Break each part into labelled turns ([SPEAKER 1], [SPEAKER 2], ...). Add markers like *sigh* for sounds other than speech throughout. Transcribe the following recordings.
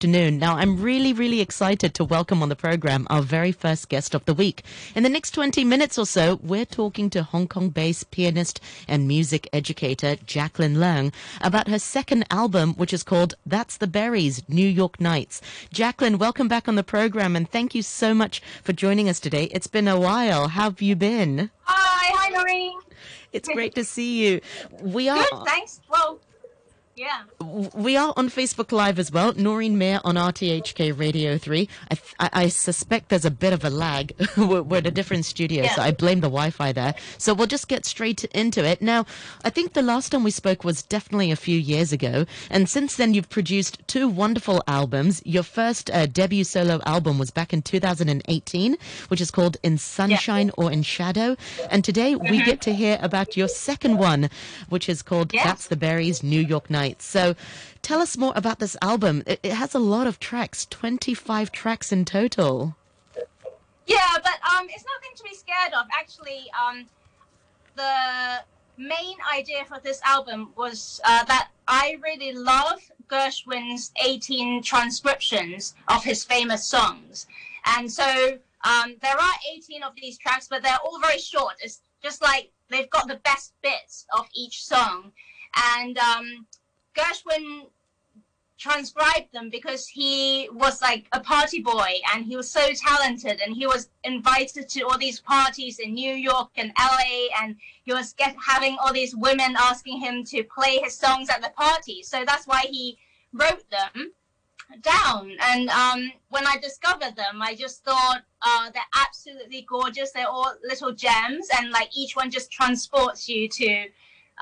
[SPEAKER 1] afternoon. Now, I'm really, really excited to welcome on the program our very first guest of the week. In the next 20 minutes or so, we're talking to Hong Kong based pianist and music educator Jacqueline Leung about her second album, which is called That's the Berries New York Nights. Jacqueline, welcome back on the program and thank you so much for joining us today. It's been a while. How have you been?
[SPEAKER 2] Hi, hi, Noreen.
[SPEAKER 1] It's great to see you. We are.
[SPEAKER 2] Good, thanks. Well, yeah.
[SPEAKER 1] We are on Facebook Live as well. Noreen Mayer on RTHK Radio 3. I, th- I, suspect there's a bit of a lag. *laughs* we're, we're, at a different studio, yeah. so I blame the Wi Fi there. So we'll just get straight into it. Now, I think the last time we spoke was definitely a few years ago. And since then, you've produced two wonderful albums. Your first uh, debut solo album was back in 2018, which is called In Sunshine yeah. or in Shadow. And today mm-hmm. we get to hear about your second one, which is called yes. That's the Berries New York Night. So tell us more about this album. It, it has a lot of tracks, 25 tracks in total.
[SPEAKER 2] Yeah, but um, it's nothing to be scared of. Actually, um, the main idea for this album was uh, that I really love Gershwin's 18 transcriptions of his famous songs. And so um, there are 18 of these tracks, but they're all very short. It's just like they've got the best bits of each song. And um, Gershwin transcribed them because he was like a party boy and he was so talented and he was invited to all these parties in New York and LA and he was get having all these women asking him to play his songs at the party. So that's why he wrote them down. And um, when I discovered them I just thought uh, they're absolutely gorgeous. They're all little gems and like each one just transports you to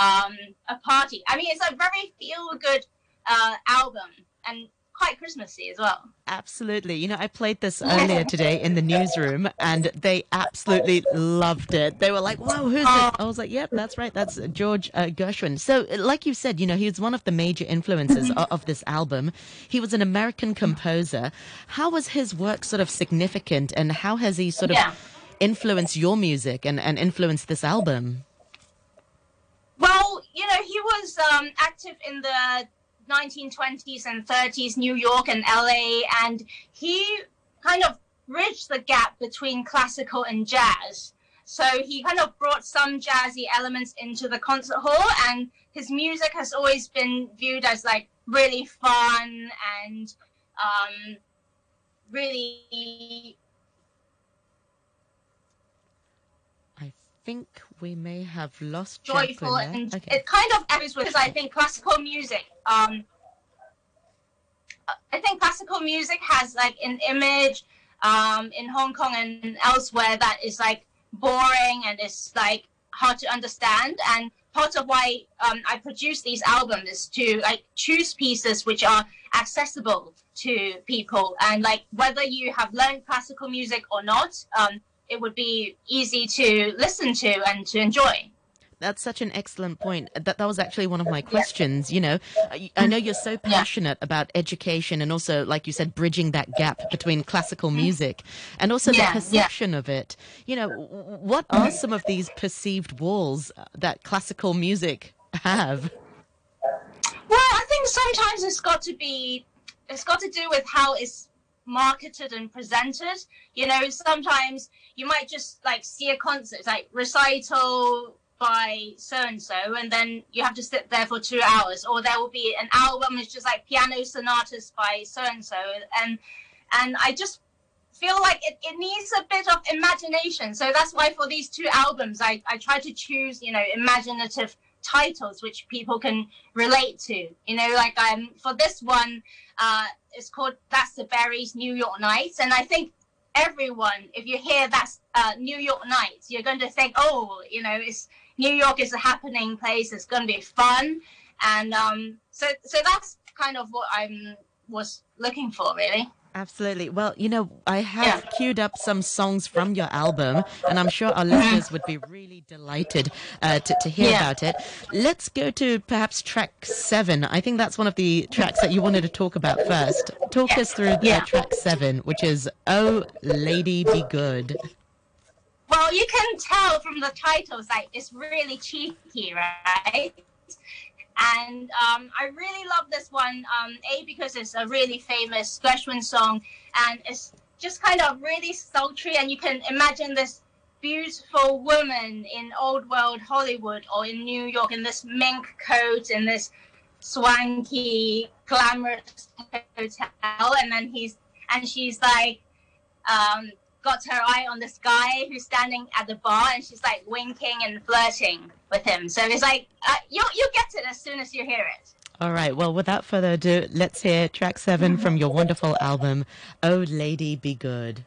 [SPEAKER 2] um, a party. I mean, it's a very feel good uh, album and quite Christmassy as well.
[SPEAKER 1] Absolutely. You know, I played this *laughs* earlier today in the newsroom and they absolutely loved it. They were like, whoa, who's oh. it? I was like, yep, that's right. That's George uh, Gershwin. So, like you said, you know, he was one of the major influences of, of this album. He was an American composer. How was his work sort of significant and how has he sort of yeah. influenced your music and, and influenced this album?
[SPEAKER 2] Well, you know, he was um, active in the 1920s and 30s, New York and LA, and he kind of bridged the gap between classical and jazz. So he kind of brought some jazzy elements into the concert hall, and his music has always been viewed as like really fun and um, really I
[SPEAKER 1] think we may have lost
[SPEAKER 2] joyful and okay. it kind of echoes with I think classical music. Um, I think classical music has like an image um, in Hong Kong and elsewhere that is like boring and it's like hard to understand. And part of why um, I produce these albums is to like choose pieces which are accessible to people and like whether you have learned classical music or not. Um, it would be easy to listen to and to enjoy.
[SPEAKER 1] That's such an excellent point. That that was actually one of my questions. You know, I know you're so passionate yeah. about education and also, like you said, bridging that gap between classical mm-hmm. music and also yeah, the perception yeah. of it. You know, what are some of these perceived walls that classical music have?
[SPEAKER 2] Well, I think sometimes it's got to be, it's got to do with how it's marketed and presented. You know, sometimes you might just like see a concert, like recital by so and so, and then you have to sit there for two hours, or there will be an album it's just like piano sonatas by so and so, and and I just feel like it, it needs a bit of imagination. So that's why for these two albums, I, I try to choose, you know, imaginative titles which people can relate to. You know, like um for this one, uh, it's called That's the Berries New York Nights, and I think everyone, if you hear that's uh, New York Nights, you're going to think, oh, you know, it's New York is a happening place. It's going to be fun, and um, so so that's kind of what I'm was looking for, really.
[SPEAKER 1] Absolutely. Well, you know, I have yeah. queued up some songs from your album, and I'm sure our listeners would be really delighted uh, to, to hear yeah. about it. Let's go to perhaps track seven. I think that's one of the tracks that you wanted to talk about first. Talk yeah. us through the, track seven, which is Oh Lady Be Good.
[SPEAKER 2] Well, you can tell from the titles, like, it's really cheeky, right? And um, I really love this one. Um, a because it's a really famous Gershwin song, and it's just kind of really sultry, and you can imagine this beautiful woman in old world Hollywood or in New York in this mink coat and this swanky, glamorous hotel, and then he's and she's like, um, got her eye on this guy who's standing at the bar, and she's like winking and flirting with him. So it's like uh, you you get it as soon as you hear it.
[SPEAKER 1] All right. Well, without further ado, let's hear track seven from your wonderful album, "Oh Lady Be Good."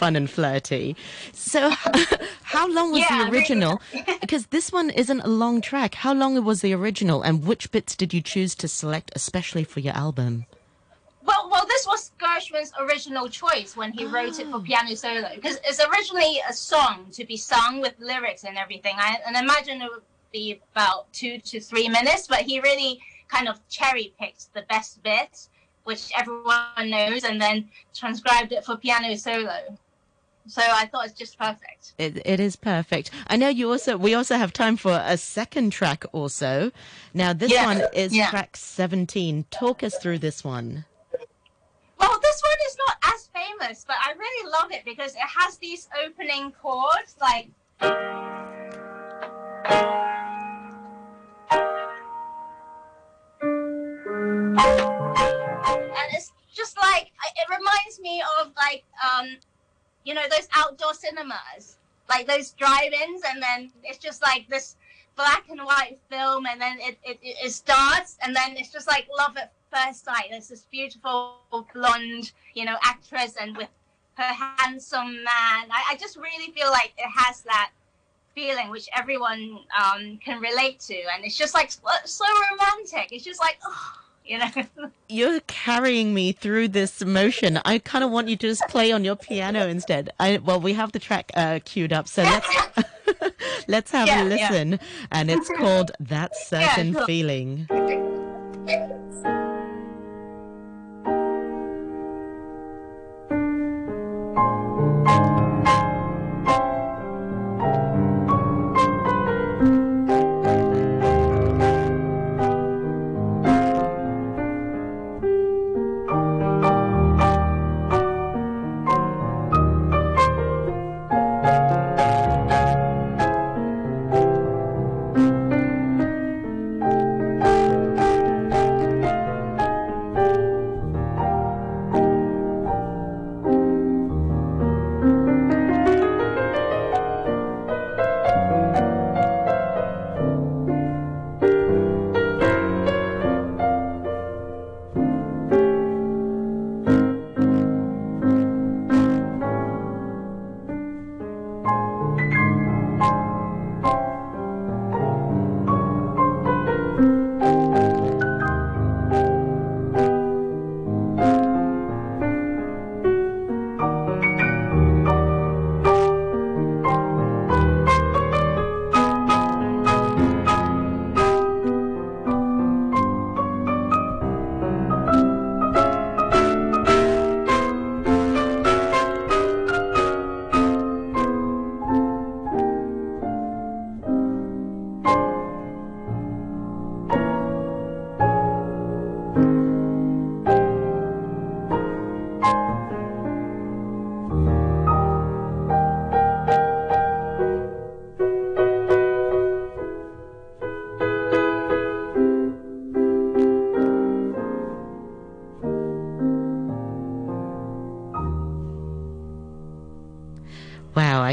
[SPEAKER 1] Fun and flirty. So, *laughs* how long was yeah, the original? *laughs* because this one isn't a long track. How long was the original, and which bits did you choose to select, especially for your album?
[SPEAKER 2] Well, well, this was Gershwin's original choice when he oh. wrote it for oh. piano solo, because it's originally a song to be sung with lyrics and everything. I, and imagine it would be about two to three minutes, but he really kind of cherry picked the best bits which everyone knows, and then transcribed it for piano solo. So I thought it's just perfect.
[SPEAKER 1] It, it is perfect. I know you also. We also have time for a second track. Also, now this yeah. one is yeah. track seventeen. Talk us through this one.
[SPEAKER 2] Well, this one is not as famous, but I really love it because it has these opening chords like. And it's just like it reminds me of like um, you know those outdoor cinemas, like those drive-ins, and then it's just like this black and white film, and then it, it, it starts, and then it's just like love at first sight. There's this beautiful blonde, you know, actress, and with her handsome man. I, I just really feel like it has that feeling which everyone um, can relate to, and it's just like so romantic. It's just like. Oh, you know. *laughs*
[SPEAKER 1] You're carrying me through this motion. I kind of want you to just play on your piano instead. I well, we have the track uh, queued up, so let's *laughs* let's have yeah, a listen. Yeah. And it's called "That Certain yeah, cool. Feeling."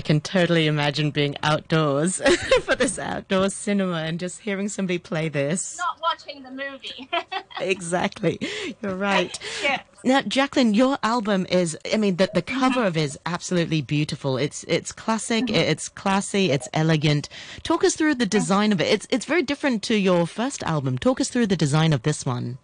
[SPEAKER 1] Can totally imagine being outdoors *laughs* for this outdoor cinema and just hearing somebody play this.
[SPEAKER 2] Not watching the movie. *laughs*
[SPEAKER 1] exactly. You're right.
[SPEAKER 2] yeah.
[SPEAKER 1] Now, Jacqueline, your album is, I mean, the, the cover of it is absolutely beautiful. It's, it's classic, mm-hmm. it's classy, it's elegant. Talk us through the design of it. It's, it's very different to your first album. Talk us through the design of this one.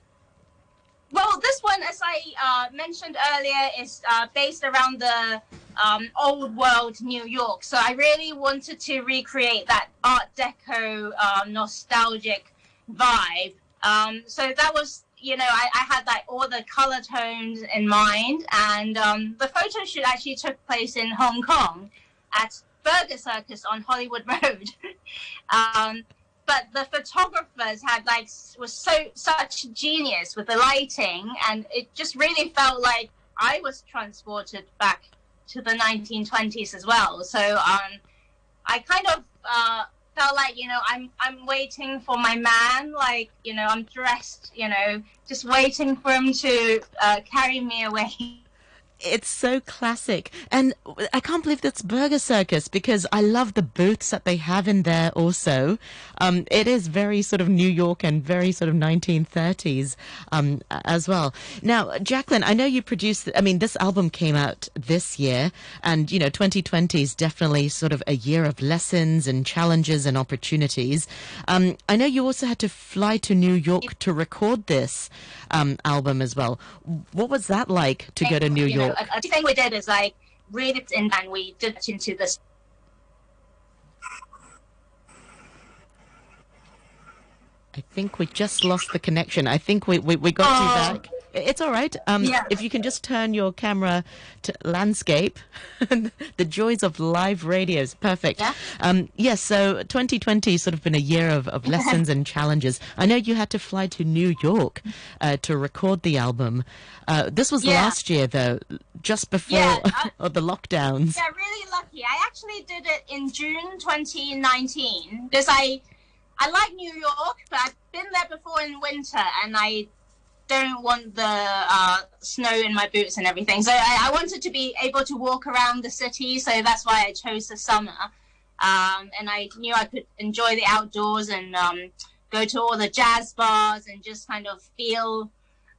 [SPEAKER 2] Well, this one, as I uh, mentioned earlier, is uh, based around the um, old world New York. So I really wanted to recreate that Art Deco um, nostalgic vibe. Um, so that was, you know, I, I, had like all the color tones in mind, and um, the photo shoot actually took place in Hong Kong at Burger Circus on Hollywood *laughs* Road. Um, but the photographers had like was so such genius with the lighting and it just really felt like i was transported back to the 1920s as well. So um i kind of uh felt like you know i'm i'm waiting for my man like you know i'm dressed you know just waiting for him to uh, carry me away *laughs*
[SPEAKER 1] it's so classic. And I can't believe that's Burger Circus because I love the booths that they have in there also. Um, it is very sort of New York and very sort of 1930s um, as well. Now, Jacqueline, I know you produced, I mean, this album came out this year and, you know, 2020 is definitely sort of a year of lessons and challenges and opportunities. Um, I know you also had to fly to New York to record this um, album as well. What was that like to go to New York?
[SPEAKER 2] A, a thing we did is like read it in and we did it into this.
[SPEAKER 1] I think we just lost the connection. I think we, we, we got oh. you back. It's all right. Um, yeah. If you can just turn your camera to landscape, *laughs* the joys of live radio is perfect. Yeah. Um, yes. So 2020 has sort of been a year of, of lessons and challenges. I know you had to fly to New York uh, to record the album. Uh, this was yeah. last year, though, just before yeah, *laughs* the lockdowns.
[SPEAKER 2] Yeah, really lucky. I actually did it in June 2019 because I I like New York, but I've been there before in winter, and I don't want the uh, snow in my boots and everything. So I, I, wanted to be able to walk around the city. So that's why I chose the summer. Um, and I knew I could enjoy the outdoors and um, go to all the jazz bars and just kind of feel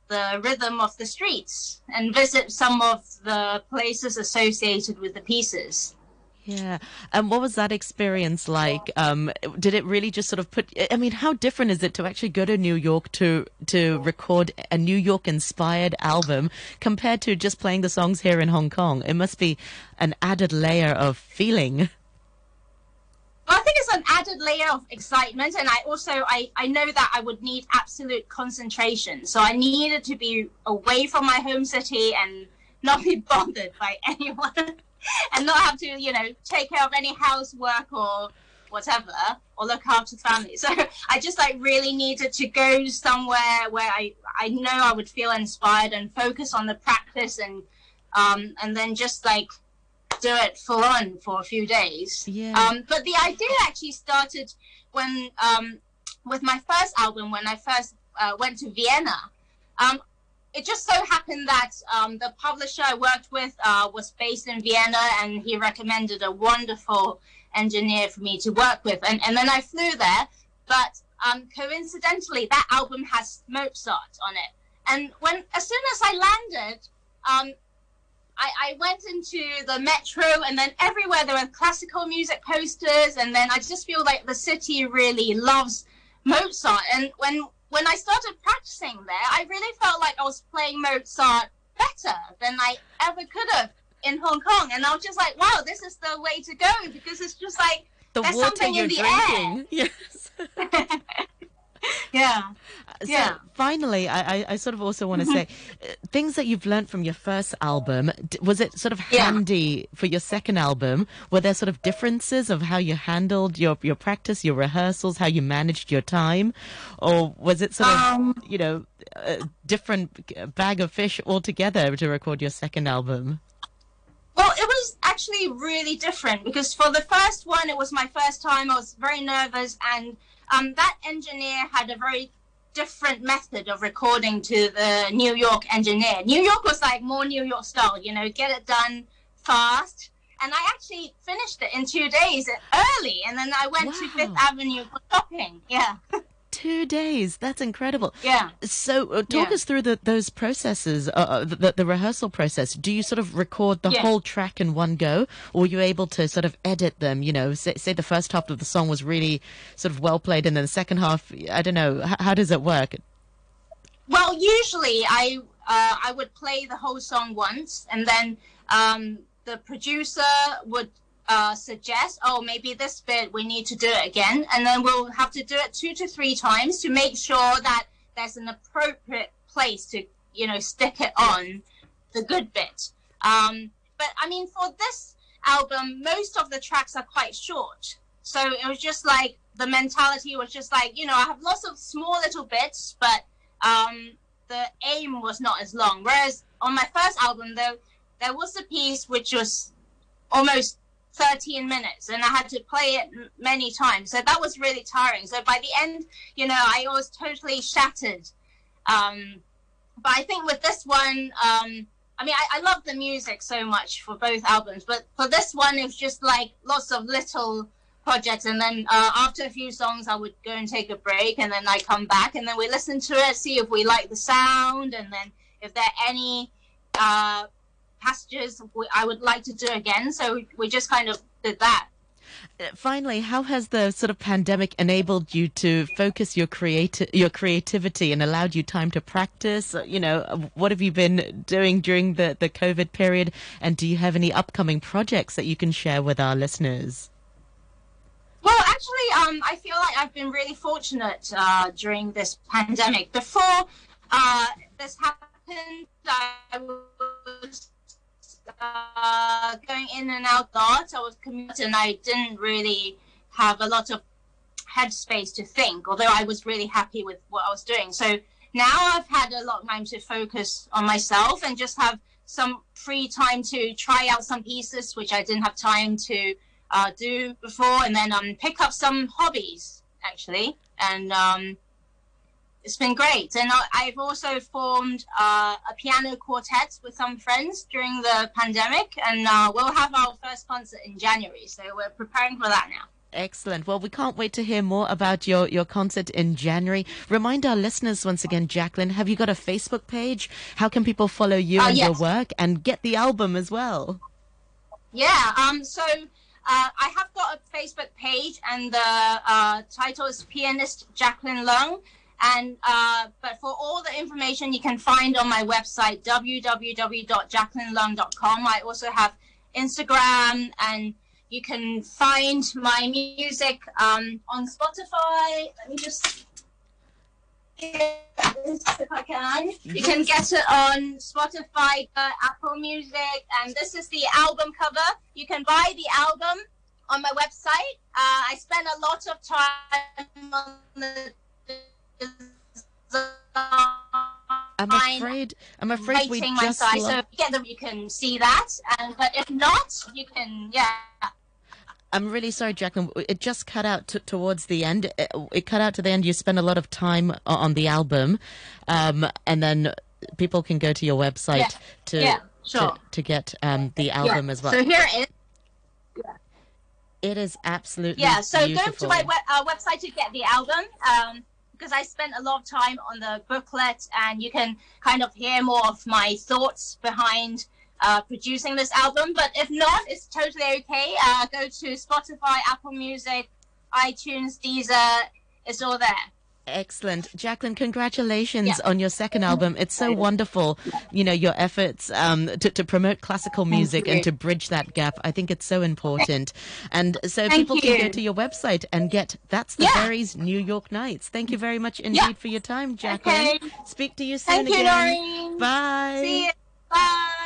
[SPEAKER 2] the rhythm of the streets and visit some of the places associated with the pieces.
[SPEAKER 1] Yeah. And what was that experience like? Um, did it really just sort of put, I mean, how different is it to actually go to New York to, to record a New York inspired album compared to just playing the songs here in Hong Kong? It must be an added layer of feeling.
[SPEAKER 2] Well, I think it's an added layer of excitement, and I also I, I know that I would need absolute concentration, so I needed to be away from my home city and not be bothered by *laughs* anyone and not have to, you know, take care of any housework or whatever or look after the family. So I just like really needed to go somewhere where I I know I would feel inspired and focus on the practice and um and then just like do it full on for a few days.
[SPEAKER 1] Yeah.
[SPEAKER 2] Um but the idea actually started when um with my first album when I first uh, went to Vienna. Um it just so happened that um, the publisher I worked with uh, was based in Vienna, and he recommended a wonderful engineer for me to work with. And, and then I flew there, but um, coincidentally, that album has Mozart on it. And when as soon as I landed, um, I, I went into the metro, and then everywhere there were classical music posters, and then I just feel like the city really loves Mozart. And when when I started practicing there, I really felt like I was playing Mozart better than I ever could have in Hong Kong. And I was just like, wow, this is the way to go because it's just like
[SPEAKER 1] the
[SPEAKER 2] there's something
[SPEAKER 1] you're
[SPEAKER 2] in the
[SPEAKER 1] drinking.
[SPEAKER 2] air. *laughs*
[SPEAKER 1] Yes. *laughs*
[SPEAKER 2] yeah.
[SPEAKER 1] So
[SPEAKER 2] yeah.
[SPEAKER 1] finally, I, I, sort of also want to say uh, things that you've learned from your first album. Was it sort of
[SPEAKER 2] Yeah.
[SPEAKER 1] handy for your second album? Were there sort of differences of how you handled your, your practice, your rehearsals, how you managed your time? Or was it sort of,
[SPEAKER 2] Um,
[SPEAKER 1] you know, a different bag of fish altogether to record your second album?
[SPEAKER 2] Well, it was actually really different because for the first one, it was my first time. I was very nervous, and um, that engineer had a very different method of recording to the New York engineer. New York was like more New York style, you know, get it done fast. and I actually finished it in two days early, and then I went
[SPEAKER 1] wow.
[SPEAKER 2] to Fifth Avenue for shopping. Yeah. *laughs*
[SPEAKER 1] Two days. That's incredible.
[SPEAKER 2] Yeah.
[SPEAKER 1] So, uh, talk
[SPEAKER 2] Yeah.
[SPEAKER 1] us through the, those processes, uh, uh, the, the rehearsal process. Do you sort of record the whole track in one go, or were you able to sort of edit them? You know, say, say the first half of the song was really sort of well played, and then the second half, I don't know. H- how does it work?
[SPEAKER 2] Well, usually I uh, I would play the whole song once, and then um, the producer would uh, suggest, oh, maybe this bit we need to do it again, and then we'll have to do it two to three times to make sure that there's an appropriate place to you know stick it on the good bit. Um, but I mean, for this album, most of the tracks are quite short, so it was just like the mentality was just like you know I have lots of small little bits, but um, the aim was not as long. Whereas on my first album, though, there was a piece which was almost 13 minutes, and I had to play it many times. So that was really tiring. So by the end, you know, I was totally shattered. Um, but I think with this one, um, I mean, I, I love the music so much for both albums, but for this one, it was just like lots of little projects and then uh, after a few songs i would go and take a break and then i come back and then we listen to it see if we like the sound and then if there are any uh, passages i would like to do again so we, just kind of did that
[SPEAKER 1] Uh, Finally, how has the sort of pandemic enabled you to focus your creati- your creativity and allowed you time to practice? Uh, You know, uh, what have you been doing during the, the COVID period? And do you have any upcoming projects that you can share with our listeners?
[SPEAKER 2] Well, actually, um, I feel like I've been really fortunate uh, during this pandemic. Before uh, this happened, I was uh, going in and out a. I was commuting, I didn't really have a lot of headspace to think. Although I was really happy with what I was doing, so now I've had a lot of time to focus on myself and just have some free time to try out some pieces which I didn't have time to uh, do before, and then um, pick up some hobbies actually, and um, it's been great. And I, I've also formed uh, a piano quartet with some friends during the pandemic, and uh, we'll have our first concert in January. So we're preparing for that now.
[SPEAKER 1] Excellent. Well, we can't wait to hear more about your, your concert in January. Remind our listeners once again, Jacqueline, have you got a Facebook page? How can people follow you
[SPEAKER 2] Uh,
[SPEAKER 1] and your work and get the album as well?
[SPEAKER 2] Yeah. Um. So uh, I have got a Facebook page, and the uh, title is Pianist Jacqueline Leung. And uh, but for all the information you can find on my website www.jacquelineleung.com. I also have Instagram, and you can find my music um, on Spotify. Let me just if I can. You can get it on Spotify, uh, Apple Music, and this is the album cover. You can buy the album on my website. Uh, I spent a lot of time on the
[SPEAKER 1] I'm afraid, I'm afraid we just
[SPEAKER 2] site.
[SPEAKER 1] lo-
[SPEAKER 2] So if you get them, you can see that. And but if not, you can yeah.
[SPEAKER 1] I'm really sorry, Jacqueline. It just cut out t- towards the end. It, it cut out to the end. You spent a lot of time on the album, um, and then people can go to your website
[SPEAKER 2] Yeah.
[SPEAKER 1] to,
[SPEAKER 2] Yeah,
[SPEAKER 1] to
[SPEAKER 2] sure.
[SPEAKER 1] to get um, the album
[SPEAKER 2] yeah.
[SPEAKER 1] as well.
[SPEAKER 2] So here it is.
[SPEAKER 1] it is absolutely
[SPEAKER 2] Yeah, so
[SPEAKER 1] beautiful.
[SPEAKER 2] go to my we- uh, website to get the album um, because I spent a lot of time on the booklet, and you can kind of hear more of my thoughts behind uh, producing this album. But if not, it's totally okay. Uh, go to Spotify, Apple Music, iTunes, Deezer. It's all there.
[SPEAKER 1] Excellent. Jacqueline, congratulations
[SPEAKER 2] Yeah.
[SPEAKER 1] on your second album. It's so wonderful, you know, your efforts um, to, to promote classical music and to bridge that gap. I think it's so important. And so
[SPEAKER 2] Thank
[SPEAKER 1] people can go to your website and get That's the
[SPEAKER 2] Yeah.
[SPEAKER 1] Berries New York Nights. Thank you very much indeed
[SPEAKER 2] Yeah.
[SPEAKER 1] for your time, Jacqueline.
[SPEAKER 2] Okay.
[SPEAKER 1] Speak to you soon
[SPEAKER 2] Thank
[SPEAKER 1] again.
[SPEAKER 2] Noreen.
[SPEAKER 1] Bye.
[SPEAKER 2] See you. Bye.